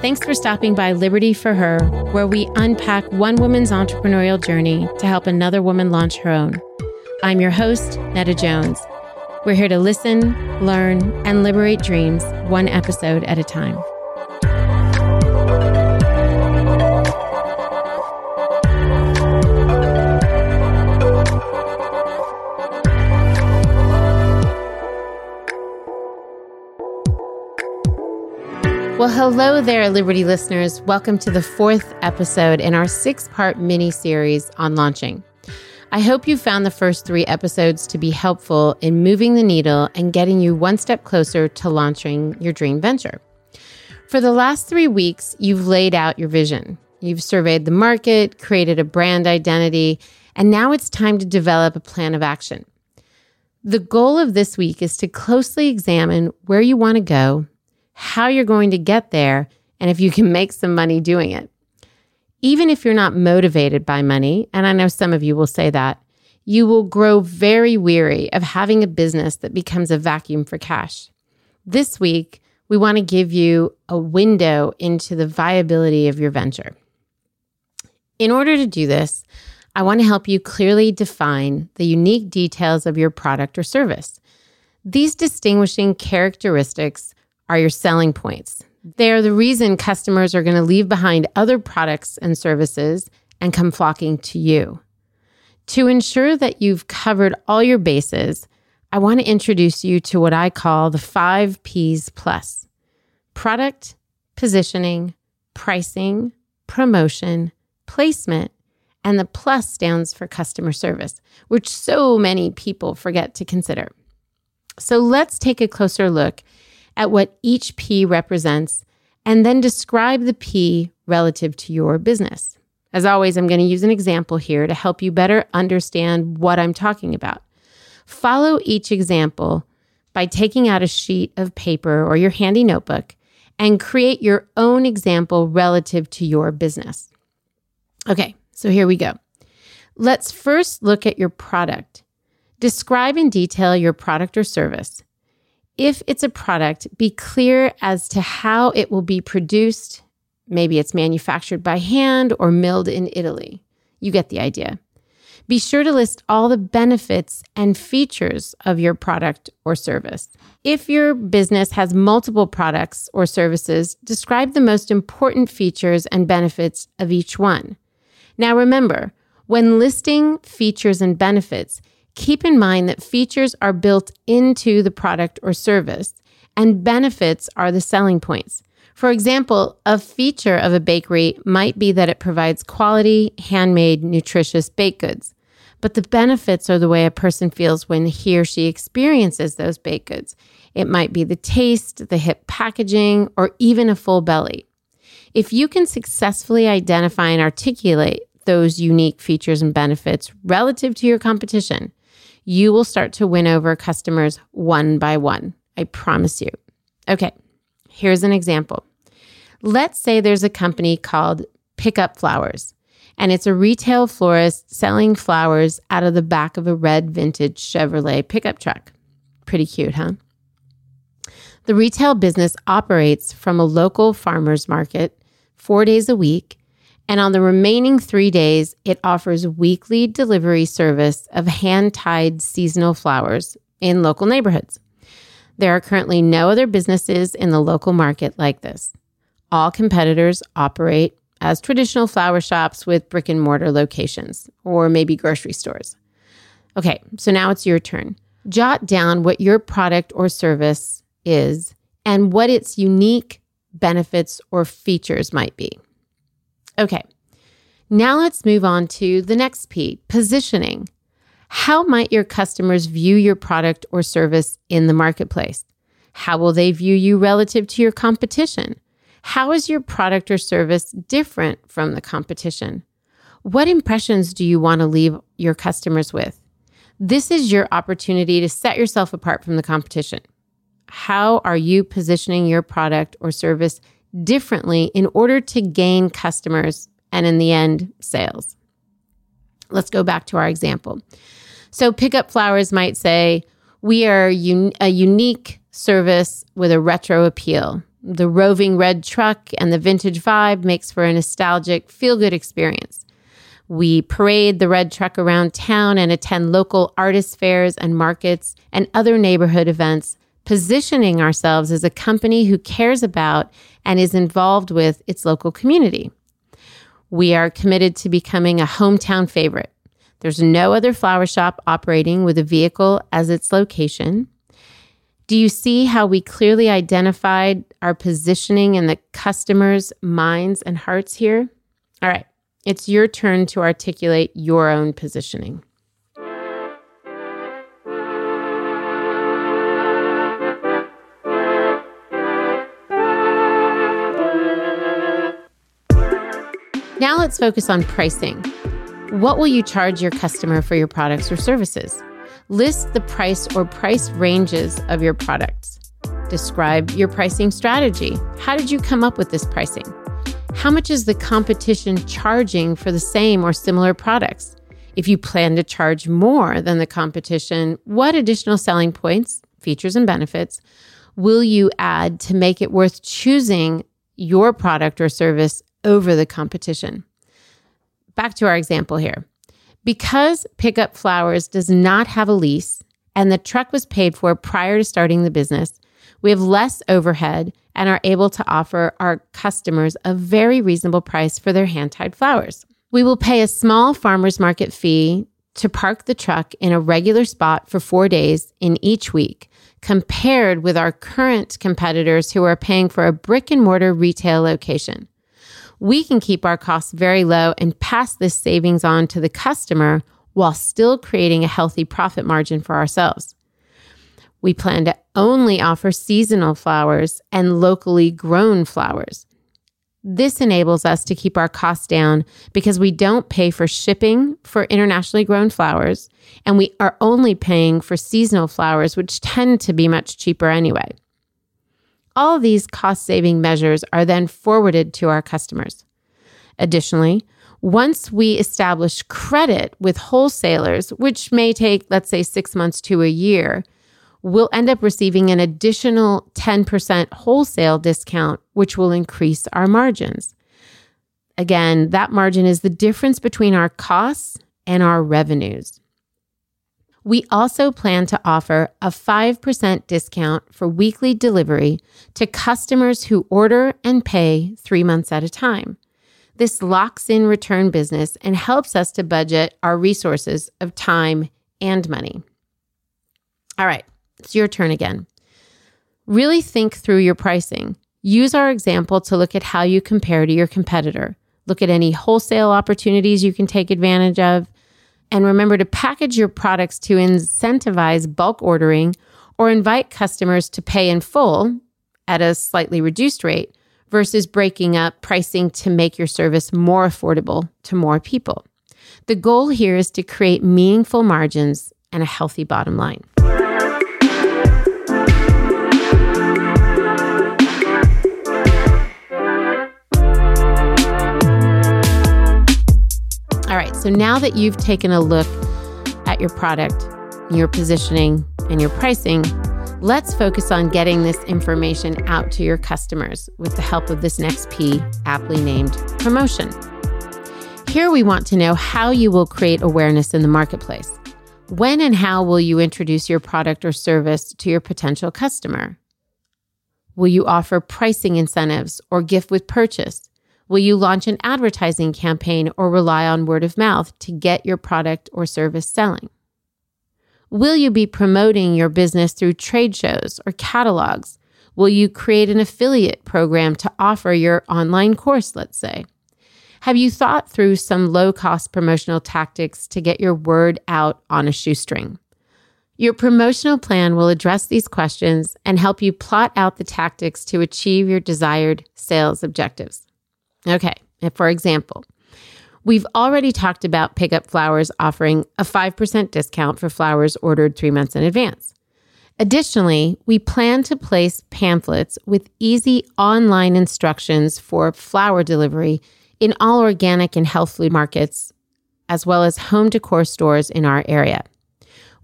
Thanks for stopping by Liberty for Her, where we unpack one woman's entrepreneurial journey to help another woman launch her own. I'm your host, Nada Jones. We're here to listen, learn, and liberate dreams one episode at a time. Hello there, Liberty listeners. Welcome to the fourth episode in our six part mini series on launching. I hope you found the first three episodes to be helpful in moving the needle and getting you one step closer to launching your dream venture. For the last three weeks, you've laid out your vision. You've surveyed the market, created a brand identity, and now it's time to develop a plan of action. The goal of this week is to closely examine where you want to go how you're going to get there, and if you can make some money doing it. Even if you're not motivated by money, and I know some of you will say that, you will grow very weary of having a business that becomes a vacuum for cash. This week, we want to give you a window into the viability of your venture. In order to do this, I want to help you clearly define the unique details of your product or service. These distinguishing characteristics are your selling points. They're the reason customers are going to leave behind other products and services and come flocking to you. To ensure that you've covered all your bases, I want to introduce you to what I call the five P's plus product, positioning, pricing, promotion, placement, and the plus stands for customer service, which so many people forget to consider. So let's take a closer look at what each P represents and then describe the P relative to your business. As always, I'm going to use an example here to help you better understand what I'm talking about. Follow each example by taking out a sheet of paper or your handy notebook and create your own example relative to your business. Okay, so here we go. Let's first look at your product. Describe in detail your product or service if it's a product, be clear as to how it will be produced. Maybe it's manufactured by hand or milled in Italy. You get the idea. Be sure to list all the benefits and features of your product or service. If your business has multiple products or services, describe the most important features and benefits of each one. Now, remember, when listing features and benefits, keep in mind that features are built into the product or service and benefits are the selling points. For example, a feature of a bakery might be that it provides quality, handmade, nutritious baked goods. But the benefits are the way a person feels when he or she experiences those baked goods. It might be the taste, the hip packaging, or even a full belly. If you can successfully identify and articulate those unique features and benefits relative to your competition, you will start to win over customers one by one. I promise you. Okay, here's an example. Let's say there's a company called Pickup Flowers, and it's a retail florist selling flowers out of the back of a red vintage Chevrolet pickup truck. Pretty cute, huh? The retail business operates from a local farmer's market four days a week and on the remaining three days, it offers weekly delivery service of hand tied seasonal flowers in local neighborhoods. There are currently no other businesses in the local market like this. All competitors operate as traditional flower shops with brick and mortar locations, or maybe grocery stores. Okay, so now it's your turn. Jot down what your product or service is and what its unique benefits or features might be. Okay, now let's move on to the next P positioning. How might your customers view your product or service in the marketplace? How will they view you relative to your competition? How is your product or service different from the competition? What impressions do you want to leave your customers with? This is your opportunity to set yourself apart from the competition. How are you positioning your product or service differently in order to gain customers and, in the end, sales. Let's go back to our example. So, Pickup Flowers might say, We are un- a unique service with a retro appeal. The roving red truck and the vintage vibe makes for a nostalgic, feel good experience. We parade the red truck around town and attend local artist fairs and markets and other neighborhood events positioning ourselves as a company who cares about and is involved with its local community. We are committed to becoming a hometown favorite. There's no other flower shop operating with a vehicle as its location. Do you see how we clearly identified our positioning in the customer's minds and hearts here? All right, it's your turn to articulate your own positioning. Now let's focus on pricing. What will you charge your customer for your products or services? List the price or price ranges of your products. Describe your pricing strategy. How did you come up with this pricing? How much is the competition charging for the same or similar products? If you plan to charge more than the competition, what additional selling points, features, and benefits will you add to make it worth choosing your product or service over the competition. Back to our example here. Because Pickup Flowers does not have a lease and the truck was paid for prior to starting the business, we have less overhead and are able to offer our customers a very reasonable price for their hand tied flowers. We will pay a small farmer's market fee to park the truck in a regular spot for four days in each week, compared with our current competitors who are paying for a brick and mortar retail location we can keep our costs very low and pass this savings on to the customer while still creating a healthy profit margin for ourselves. We plan to only offer seasonal flowers and locally grown flowers. This enables us to keep our costs down because we don't pay for shipping for internationally grown flowers, and we are only paying for seasonal flowers, which tend to be much cheaper anyway. All these cost saving measures are then forwarded to our customers. Additionally, once we establish credit with wholesalers, which may take, let's say, six months to a year, we'll end up receiving an additional 10% wholesale discount, which will increase our margins. Again, that margin is the difference between our costs and our revenues. We also plan to offer a 5% discount for weekly delivery to customers who order and pay three months at a time. This locks in return business and helps us to budget our resources of time and money. All right, it's your turn again. Really think through your pricing. Use our example to look at how you compare to your competitor. Look at any wholesale opportunities you can take advantage of. And remember to package your products to incentivize bulk ordering or invite customers to pay in full at a slightly reduced rate versus breaking up pricing to make your service more affordable to more people. The goal here is to create meaningful margins and a healthy bottom line. Right, so now that you've taken a look at your product, your positioning, and your pricing, let's focus on getting this information out to your customers with the help of this next P, aptly named promotion. Here we want to know how you will create awareness in the marketplace. When and how will you introduce your product or service to your potential customer? Will you offer pricing incentives or gift with purchase? Will you launch an advertising campaign or rely on word of mouth to get your product or service selling? Will you be promoting your business through trade shows or catalogs? Will you create an affiliate program to offer your online course, let's say? Have you thought through some low cost promotional tactics to get your word out on a shoestring? Your promotional plan will address these questions and help you plot out the tactics to achieve your desired sales objectives. Okay, for example, we've already talked about Pickup Flowers offering a 5% discount for flowers ordered three months in advance. Additionally, we plan to place pamphlets with easy online instructions for flower delivery in all organic and health food markets, as well as home decor stores in our area.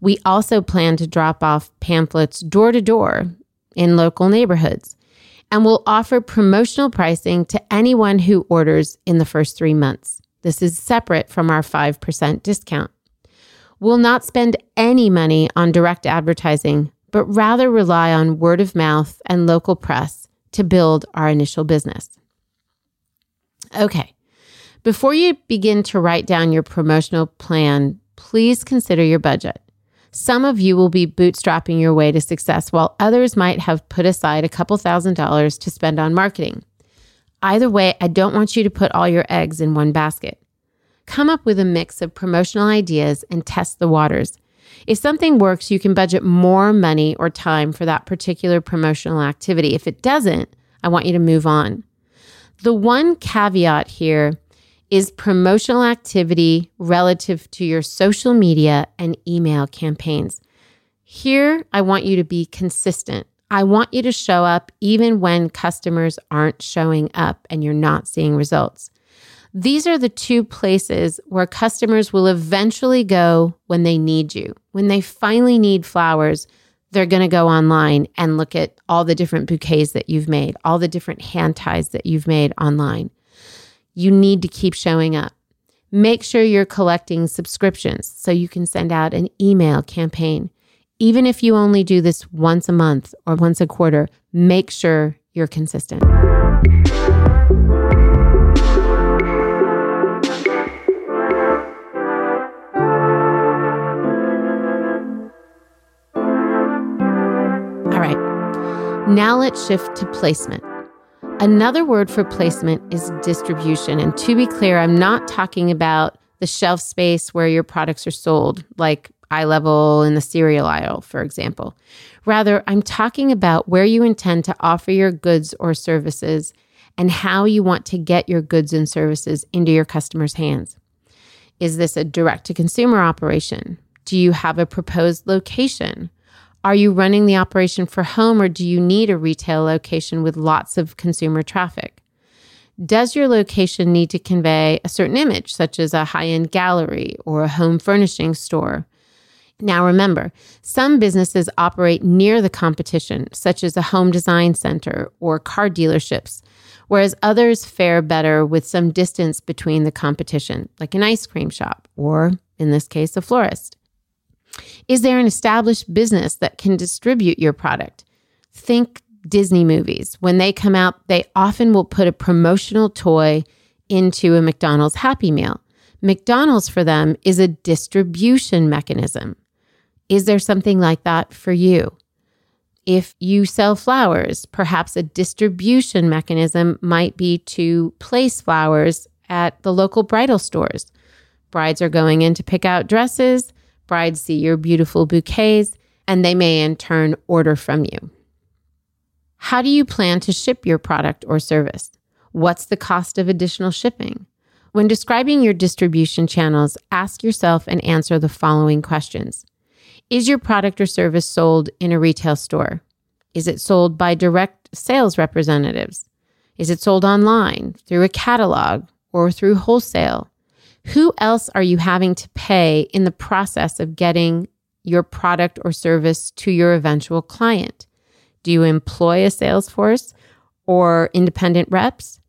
We also plan to drop off pamphlets door to door in local neighborhoods and will offer promotional pricing to anyone who orders in the first three months. This is separate from our 5% discount. We'll not spend any money on direct advertising, but rather rely on word of mouth and local press to build our initial business. Okay, before you begin to write down your promotional plan, please consider your budget. Some of you will be bootstrapping your way to success, while others might have put aside a couple thousand dollars to spend on marketing. Either way, I don't want you to put all your eggs in one basket. Come up with a mix of promotional ideas and test the waters. If something works, you can budget more money or time for that particular promotional activity. If it doesn't, I want you to move on. The one caveat here is promotional activity relative to your social media and email campaigns. Here, I want you to be consistent. I want you to show up even when customers aren't showing up and you're not seeing results. These are the two places where customers will eventually go when they need you. When they finally need flowers, they're going to go online and look at all the different bouquets that you've made, all the different hand ties that you've made online you need to keep showing up. Make sure you're collecting subscriptions so you can send out an email campaign. Even if you only do this once a month or once a quarter, make sure you're consistent. All right, now let's shift to placement. Another word for placement is distribution. And to be clear, I'm not talking about the shelf space where your products are sold, like eye level in the cereal aisle, for example. Rather, I'm talking about where you intend to offer your goods or services and how you want to get your goods and services into your customers' hands. Is this a direct to consumer operation? Do you have a proposed location? Are you running the operation for home or do you need a retail location with lots of consumer traffic? Does your location need to convey a certain image, such as a high end gallery or a home furnishing store? Now, remember, some businesses operate near the competition, such as a home design center or car dealerships, whereas others fare better with some distance between the competition, like an ice cream shop or, in this case, a florist. Is there an established business that can distribute your product? Think Disney movies. When they come out, they often will put a promotional toy into a McDonald's Happy Meal. McDonald's for them is a distribution mechanism. Is there something like that for you? If you sell flowers, perhaps a distribution mechanism might be to place flowers at the local bridal stores. Brides are going in to pick out dresses, brides see your beautiful bouquets, and they may in turn order from you. How do you plan to ship your product or service? What's the cost of additional shipping? When describing your distribution channels, ask yourself and answer the following questions Is your product or service sold in a retail store? Is it sold by direct sales representatives? Is it sold online, through a catalog, or through wholesale? Who else are you having to pay in the process of getting your product or service to your eventual client? Do you employ a sales force or independent reps?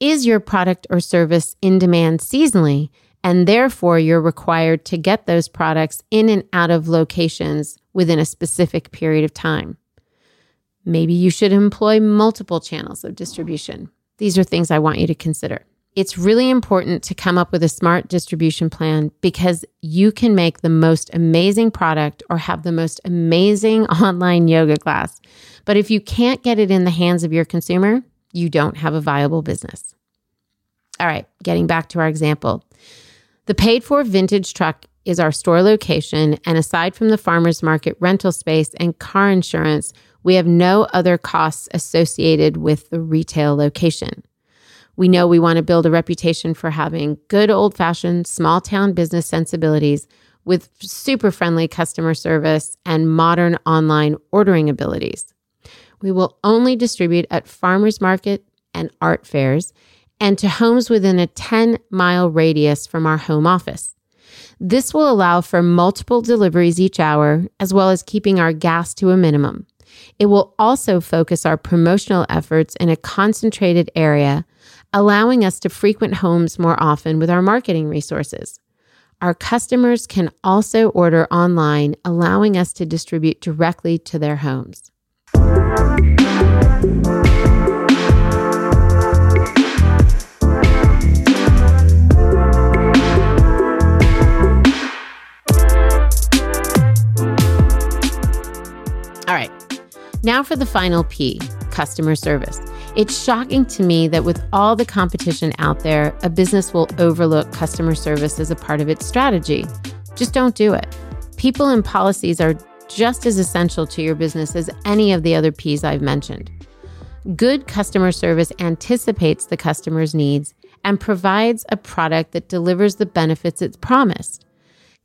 Is your product or service in demand seasonally? And therefore, you're required to get those products in and out of locations within a specific period of time. Maybe you should employ multiple channels of distribution. These are things I want you to consider it's really important to come up with a smart distribution plan because you can make the most amazing product or have the most amazing online yoga class. But if you can't get it in the hands of your consumer, you don't have a viable business. All right, getting back to our example. The paid for vintage truck is our store location. And aside from the farmer's market rental space and car insurance, we have no other costs associated with the retail location. We know we want to build a reputation for having good old fashioned small town business sensibilities with super friendly customer service and modern online ordering abilities. We will only distribute at farmers market and art fairs and to homes within a 10 mile radius from our home office. This will allow for multiple deliveries each hour, as well as keeping our gas to a minimum. It will also focus our promotional efforts in a concentrated area allowing us to frequent homes more often with our marketing resources. Our customers can also order online, allowing us to distribute directly to their homes. All right, now for the final P customer service. It's shocking to me that with all the competition out there, a business will overlook customer service as a part of its strategy. Just don't do it. People and policies are just as essential to your business as any of the other P's I've mentioned. Good customer service anticipates the customer's needs and provides a product that delivers the benefits it's promised.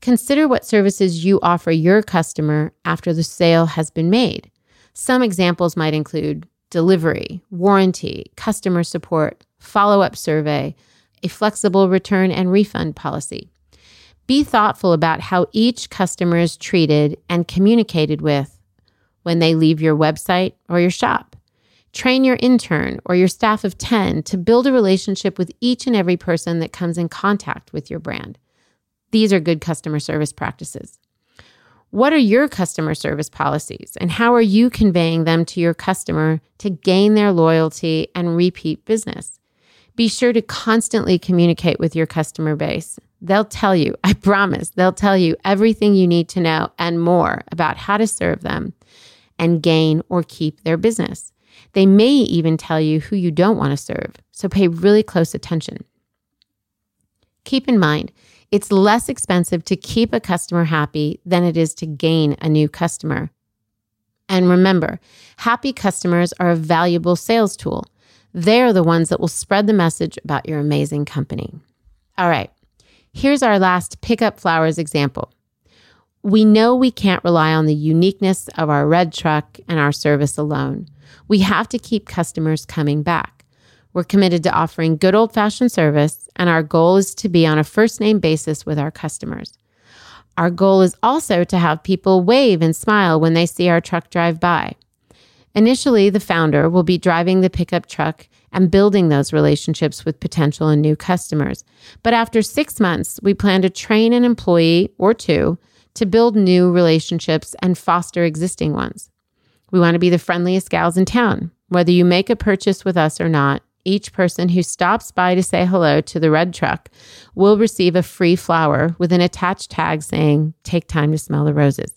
Consider what services you offer your customer after the sale has been made. Some examples might include delivery, warranty, customer support, follow up survey, a flexible return and refund policy. Be thoughtful about how each customer is treated and communicated with when they leave your website or your shop. Train your intern or your staff of 10 to build a relationship with each and every person that comes in contact with your brand. These are good customer service practices. What are your customer service policies and how are you conveying them to your customer to gain their loyalty and repeat business? Be sure to constantly communicate with your customer base. They'll tell you, I promise, they'll tell you everything you need to know and more about how to serve them and gain or keep their business. They may even tell you who you don't want to serve, so pay really close attention. Keep in mind, it's less expensive to keep a customer happy than it is to gain a new customer. And remember, happy customers are a valuable sales tool. They're the ones that will spread the message about your amazing company. All right, here's our last pickup flowers example. We know we can't rely on the uniqueness of our red truck and our service alone. We have to keep customers coming back. We're committed to offering good old fashioned service, and our goal is to be on a first name basis with our customers. Our goal is also to have people wave and smile when they see our truck drive by. Initially, the founder will be driving the pickup truck and building those relationships with potential and new customers. But after six months, we plan to train an employee or two to build new relationships and foster existing ones. We want to be the friendliest gals in town. Whether you make a purchase with us or not, each person who stops by to say hello to the red truck will receive a free flower with an attached tag saying, Take time to smell the roses.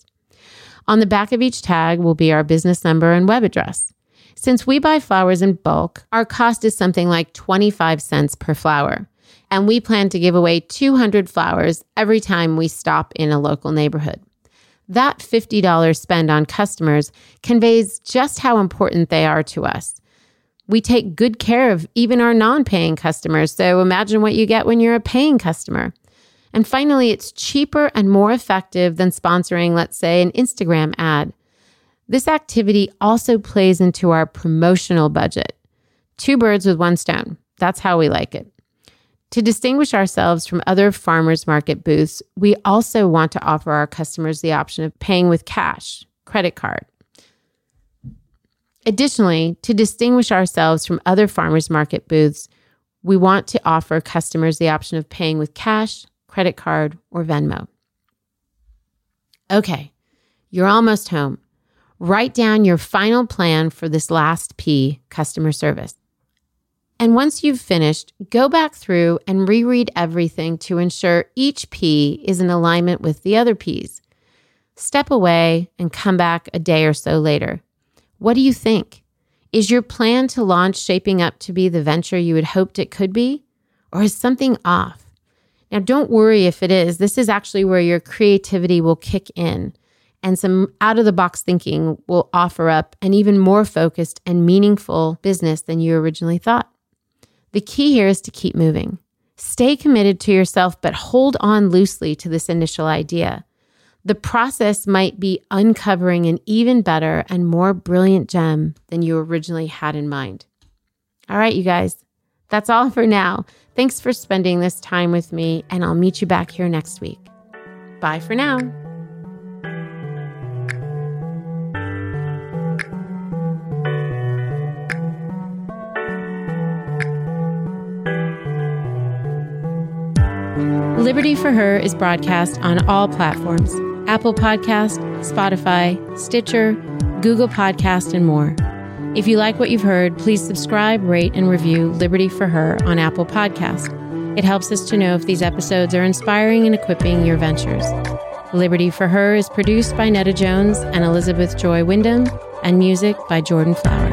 On the back of each tag will be our business number and web address. Since we buy flowers in bulk, our cost is something like 25 cents per flower. And we plan to give away 200 flowers every time we stop in a local neighborhood. That $50 spend on customers conveys just how important they are to us. We take good care of even our non paying customers. So imagine what you get when you're a paying customer. And finally, it's cheaper and more effective than sponsoring, let's say, an Instagram ad. This activity also plays into our promotional budget. Two birds with one stone. That's how we like it. To distinguish ourselves from other farmers market booths, we also want to offer our customers the option of paying with cash, credit card. Additionally, to distinguish ourselves from other farmers market booths, we want to offer customers the option of paying with cash, credit card, or Venmo. Okay, you're almost home. Write down your final plan for this last P, customer service. And once you've finished, go back through and reread everything to ensure each P is in alignment with the other P's. Step away and come back a day or so later. What do you think? Is your plan to launch shaping up to be the venture you had hoped it could be? Or is something off? Now, don't worry if it is. This is actually where your creativity will kick in and some out of the box thinking will offer up an even more focused and meaningful business than you originally thought. The key here is to keep moving. Stay committed to yourself, but hold on loosely to this initial idea. The process might be uncovering an even better and more brilliant gem than you originally had in mind. All right, you guys, that's all for now. Thanks for spending this time with me, and I'll meet you back here next week. Bye for now. Liberty for Her is broadcast on all platforms Apple Podcast, Spotify, Stitcher, Google Podcast, and more. If you like what you've heard, please subscribe, rate, and review Liberty for Her on Apple Podcast. It helps us to know if these episodes are inspiring and equipping your ventures. Liberty for Her is produced by Nada Jones and Elizabeth Joy Wyndham, and music by Jordan Flower.